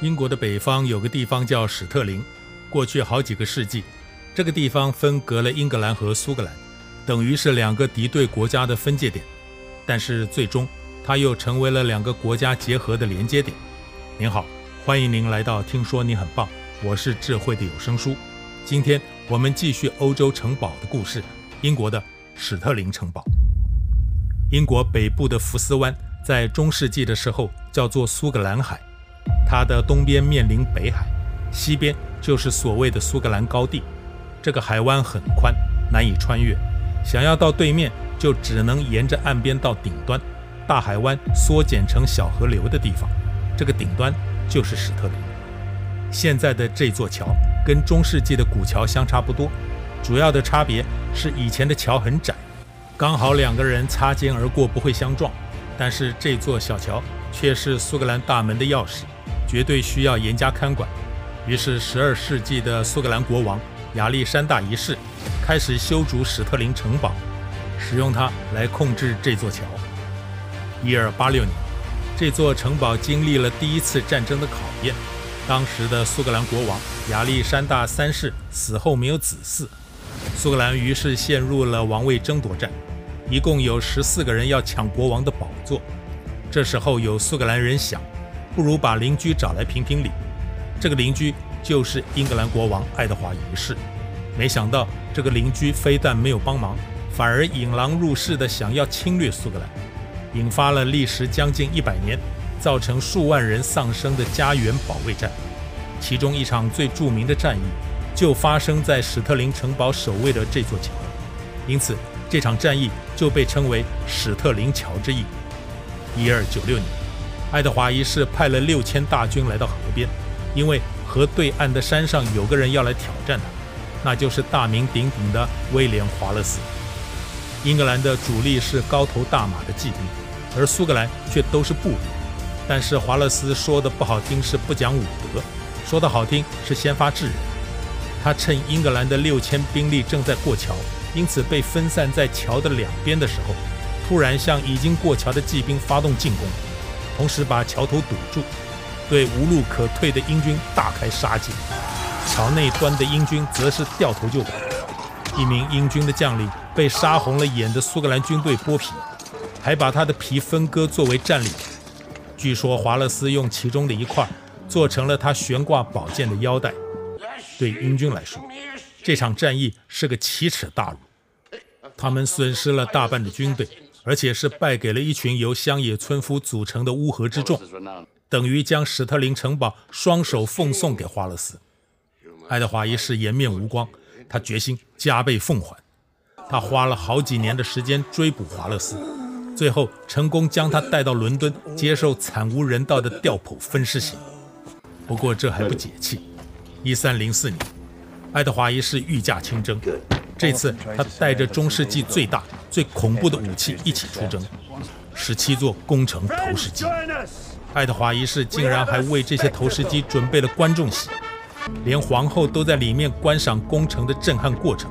英国的北方有个地方叫史特灵，过去好几个世纪，这个地方分隔了英格兰和苏格兰，等于是两个敌对国家的分界点。但是最终，它又成为了两个国家结合的连接点。您好，欢迎您来到《听说你很棒》，我是智慧的有声书。今天我们继续欧洲城堡的故事，英国的史特灵城堡。英国北部的福斯湾，在中世纪的时候叫做苏格兰海。它的东边面临北海，西边就是所谓的苏格兰高地。这个海湾很宽，难以穿越。想要到对面，就只能沿着岸边到顶端。大海湾缩减成小河流的地方，这个顶端就是史特灵。现在的这座桥跟中世纪的古桥相差不多，主要的差别是以前的桥很窄，刚好两个人擦肩而过不会相撞。但是这座小桥却是苏格兰大门的钥匙。绝对需要严加看管。于是，十二世纪的苏格兰国王亚历山大一世开始修筑史特灵城堡，使用它来控制这座桥。一二八六年，这座城堡经历了第一次战争的考验。当时的苏格兰国王亚历山大三世死后没有子嗣，苏格兰于是陷入了王位争夺战，一共有十四个人要抢国王的宝座。这时候，有苏格兰人想。不如把邻居找来评评理。这个邻居就是英格兰国王爱德华一世。没想到这个邻居非但没有帮忙，反而引狼入室的想要侵略苏格兰，引发了历时将近一百年、造成数万人丧生的家园保卫战。其中一场最著名的战役就发生在史特灵城堡守卫的这座桥，因此这场战役就被称为史特灵桥之役。一二九六年。爱德华一世派了六千大军来到河边，因为河对岸的山上有个人要来挑战他，那就是大名鼎鼎的威廉·华勒斯。英格兰的主力是高头大马的骑兵，而苏格兰却都是步兵。但是华勒斯说的不好听是不讲武德，说的好听是先发制人。他趁英格兰的六千兵力正在过桥，因此被分散在桥的两边的时候，突然向已经过桥的骑兵发动进攻。同时把桥头堵住，对无路可退的英军大开杀戒。桥内端的英军则是掉头就跑。一名英军的将领被杀红了眼的苏格兰军队剥皮，还把他的皮分割作为战利品。据说华勒斯用其中的一块做成了他悬挂宝剑的腰带。对英军来说，这场战役是个奇耻大辱，他们损失了大半的军队。而且是败给了一群由乡野村夫组成的乌合之众，等于将史特灵城堡双手奉送给华勒斯。爱德华一世颜面无光，他决心加倍奉还。他花了好几年的时间追捕华勒斯，最后成功将他带到伦敦接受惨无人道的吊普分尸刑。不过这还不解气，一三零四年，爱德华一世御驾亲征。这次他带着中世纪最大、最恐怖的武器一起出征，十七座攻城投石机。爱德华一世竟然还为这些投石机准备了观众席，连皇后都在里面观赏攻城的震撼过程。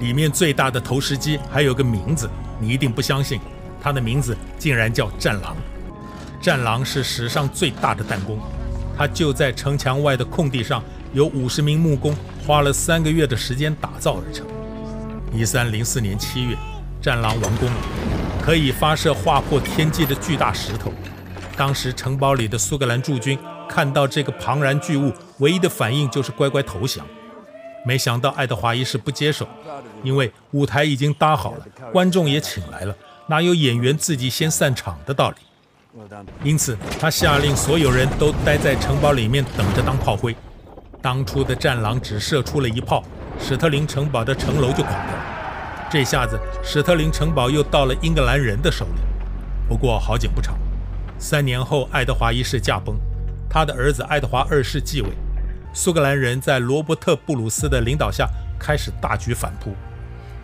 里面最大的投石机还有个名字，你一定不相信，它的名字竟然叫战狼。战狼是史上最大的弹弓，它就在城墙外的空地上，由五十名木工花了三个月的时间打造而成。一三零四年七月，战狼完工了，可以发射划破天际的巨大石头。当时城堡里的苏格兰驻军看到这个庞然巨物，唯一的反应就是乖乖投降。没想到爱德华一世不接受，因为舞台已经搭好了，观众也请来了，哪有演员自己先散场的道理？因此，他下令所有人都待在城堡里面等着当炮灰。当初的战狼只射出了一炮。史特灵城堡的城楼就垮掉了，这下子史特灵城堡又到了英格兰人的手里。不过好景不长，三年后爱德华一世驾崩，他的儿子爱德华二世继位。苏格兰人在罗伯特·布鲁斯的领导下开始大举反扑，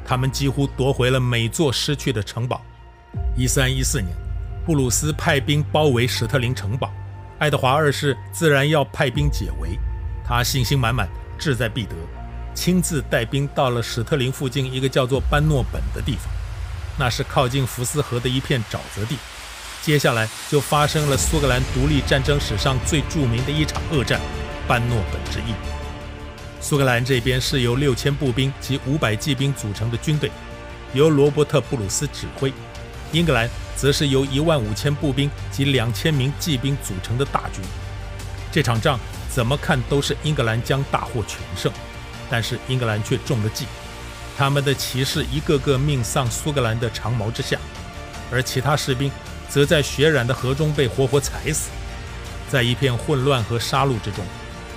他们几乎夺回了每座失去的城堡。一三一四年，布鲁斯派兵包围史特灵城堡，爱德华二世自然要派兵解围，他信心满满，志在必得。亲自带兵到了史特灵附近一个叫做班诺本的地方，那是靠近福斯河的一片沼泽地。接下来就发生了苏格兰独立战争史上最著名的一场恶战——班诺本之役。苏格兰这边是由六千步兵及五百骑兵组成的军队，由罗伯特·布鲁斯指挥；英格兰则是由一万五千步兵及两千名骑兵组成的大军。这场仗怎么看都是英格兰将大获全胜，但是英格兰却中了计，他们的骑士一个个命丧苏格兰的长矛之下，而其他士兵则在血染的河中被活活踩死。在一片混乱和杀戮之中，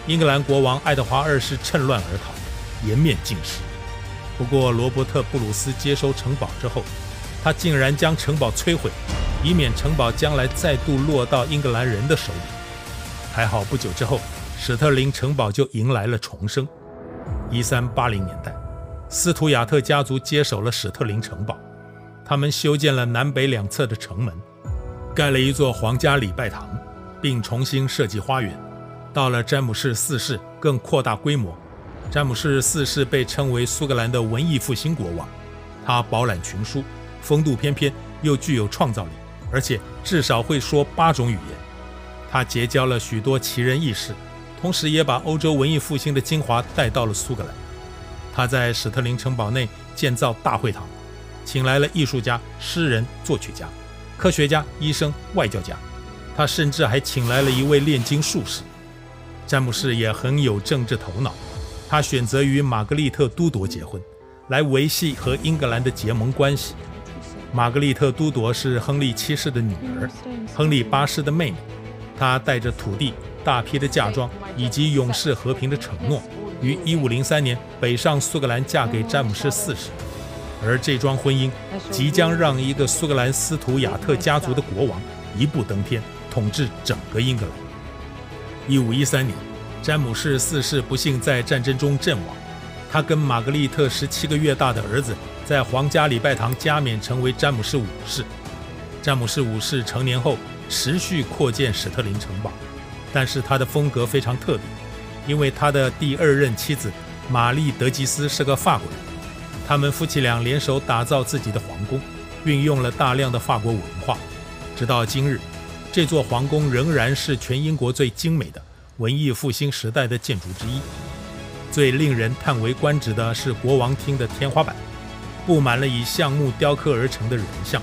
英格兰国王爱德华二世趁乱而逃，颜面尽失。不过，罗伯特·布鲁斯接收城堡之后，他竟然将城堡摧毁，以免城堡将来再度落到英格兰人的手里。还好，不久之后，史特灵城堡就迎来了重生。一三八零年代，斯图亚特家族接手了史特灵城堡，他们修建了南北两侧的城门，盖了一座皇家礼拜堂，并重新设计花园。到了詹姆士四世，更扩大规模。詹姆士四世被称为苏格兰的文艺复兴国王，他饱览群书，风度翩翩，又具有创造力，而且至少会说八种语言。他结交了许多奇人异士，同时也把欧洲文艺复兴的精华带到了苏格兰。他在史特灵城堡内建造大会堂，请来了艺术家、诗人、作曲家、科学家、医生、外交家。他甚至还请来了一位炼金术士。詹姆士也很有政治头脑，他选择与玛格丽特·都铎结婚，来维系和英格兰的结盟关系。玛格丽特·都铎是亨利七世的女儿，亨利八世的妹妹。她带着土地、大批的嫁妆以及永世和平的承诺，于1503年北上苏格兰，嫁给詹姆士四世。而这桩婚姻即将让一个苏格兰斯图亚特家族的国王一步登天，统治整个英格兰。一五一三年，詹姆士四世不幸在战争中阵亡，他跟玛格丽特十七个月大的儿子在皇家礼拜堂加冕成为詹姆士五世。詹姆士五世成年后持续扩建史特灵城堡，但是他的风格非常特别，因为他的第二任妻子玛丽德吉斯是个法国人，他们夫妻俩联手打造自己的皇宫，运用了大量的法国文化，直到今日。这座皇宫仍然是全英国最精美的文艺复兴时代的建筑之一。最令人叹为观止的是国王厅的天花板，布满了以橡木雕刻而成的人像，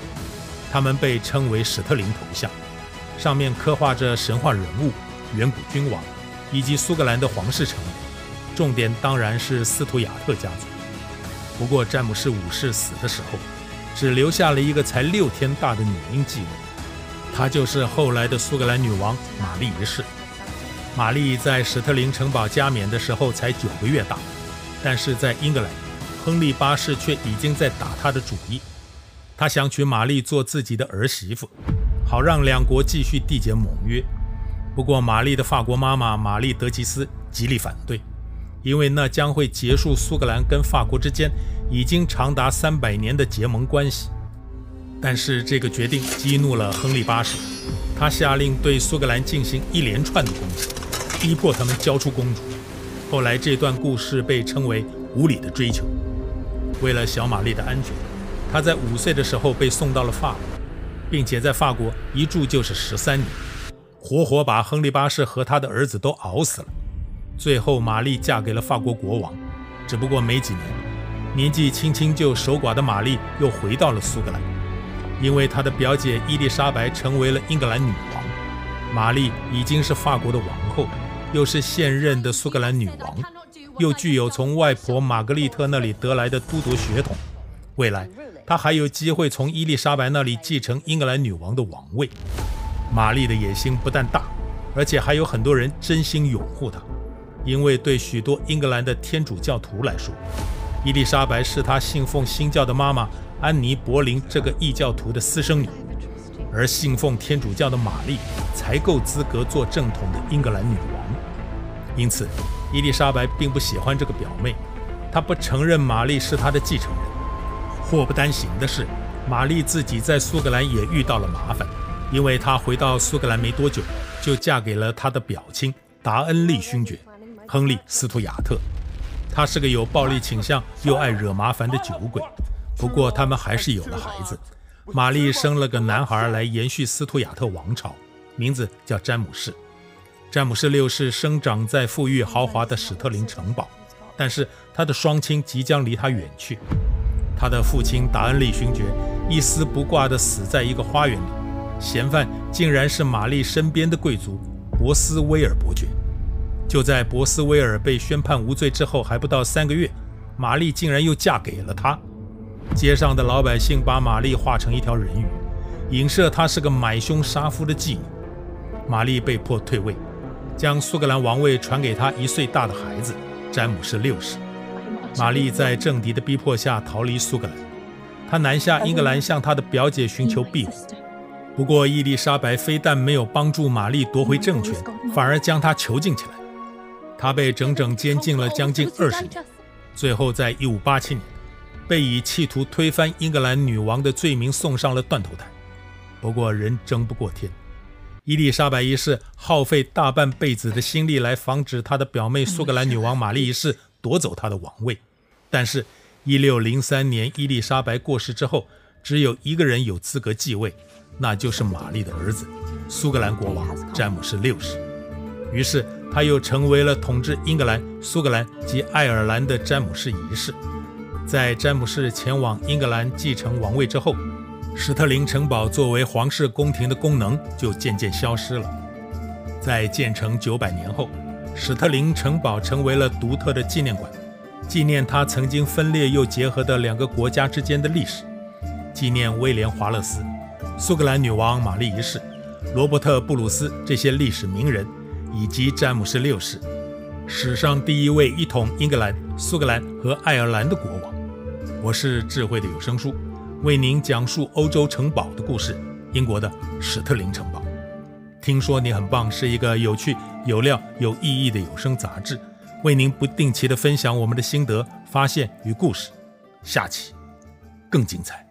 他们被称为史特灵头像，上面刻画着神话人物、远古君王以及苏格兰的皇室成员。重点当然是斯图亚特家族。不过詹姆士五世死的时候，只留下了一个才六天大的女婴继位。她就是后来的苏格兰女王玛丽一世。玛丽在史特灵城堡加冕的时候才九个月大，但是在英格兰，亨利八世却已经在打她的主意。他想娶玛丽做自己的儿媳妇，好让两国继续缔结盟约。不过，玛丽的法国妈妈玛丽德吉斯极力反对，因为那将会结束苏格兰跟法国之间已经长达三百年的结盟关系。但是这个决定激怒了亨利八世，他下令对苏格兰进行一连串的攻击，逼迫他们交出公主。后来这段故事被称为“无理的追求”。为了小玛丽的安全，她在五岁的时候被送到了法国，并且在法国一住就是十三年，活活把亨利八世和他的儿子都熬死了。最后，玛丽嫁给了法国国王，只不过没几年，年纪轻轻就守寡的玛丽又回到了苏格兰。因为她的表姐伊丽莎白成为了英格兰女王，玛丽已经是法国的王后，又是现任的苏格兰女王，又具有从外婆玛格丽特那里得来的都铎血统，未来她还有机会从伊丽莎白那里继承英格兰女王的王位。玛丽的野心不但大，而且还有很多人真心拥护她，因为对许多英格兰的天主教徒来说，伊丽莎白是她信奉新教的妈妈。安妮·博林这个异教徒的私生女，而信奉天主教的玛丽才够资格做正统的英格兰女王。因此，伊丽莎白并不喜欢这个表妹，她不承认玛丽是她的继承人。祸不单行的是，玛丽自己在苏格兰也遇到了麻烦，因为她回到苏格兰没多久，就嫁给了她的表亲达恩利勋爵亨利·斯图亚特。他是个有暴力倾向又爱惹麻烦的酒鬼。不过，他们还是有了孩子，玛丽生了个男孩来延续斯图亚特王朝，名字叫詹姆士。詹姆士六世生长在富裕豪华的史特灵城堡，但是他的双亲即将离他远去。他的父亲达恩利勋爵一丝不挂地死在一个花园里，嫌犯竟然是玛丽身边的贵族博斯威尔伯爵。就在博斯威尔被宣判无罪之后，还不到三个月，玛丽竟然又嫁给了他。街上的老百姓把玛丽画成一条人鱼，影射她是个买凶杀夫的妓女。玛丽被迫退位，将苏格兰王位传给她一岁大的孩子詹姆士六世。玛丽在政敌的逼迫下逃离苏格兰，她南下英格兰向她的表姐寻求庇护。不过伊丽莎白非但没有帮助玛丽夺回政权，反而将她囚禁起来。她被整整监禁了将近二十年，最后在一五八七年，被以企图推翻英格兰女王的罪名送上了断头台。不过人争不过天，伊丽莎白一世耗费大半辈子的心力来防止她的表妹苏格兰女王玛丽一世夺走她的王位。但是，一六零三年伊丽莎白过世之后，只有一个人有资格继位，那就是玛丽的儿子，苏格兰国王詹姆士六世。于是，他又成为了统治英格兰、苏格兰及爱尔兰的詹姆士一世。在詹姆士前往英格兰继承王位之后，史特灵城堡作为皇室宫廷的功能就渐渐消失了。在建成九百年后，史特灵城堡成为了独特的纪念馆。纪念他曾经分裂又结合的两个国家之间的历史，纪念威廉·华勒斯、苏格兰女王玛丽一世、罗伯特·布鲁斯这些历史名人，以及詹姆士六世，史上第一位一统英格兰、苏格兰和爱尔兰的国王。我是智慧的有声书，为您讲述欧洲城堡的故事。英国的史特灵城堡。听说你很棒，是一个有趣、有料、有意义的有声杂志。为您不定期的分享我们的心得、发现与故事，下期更精彩。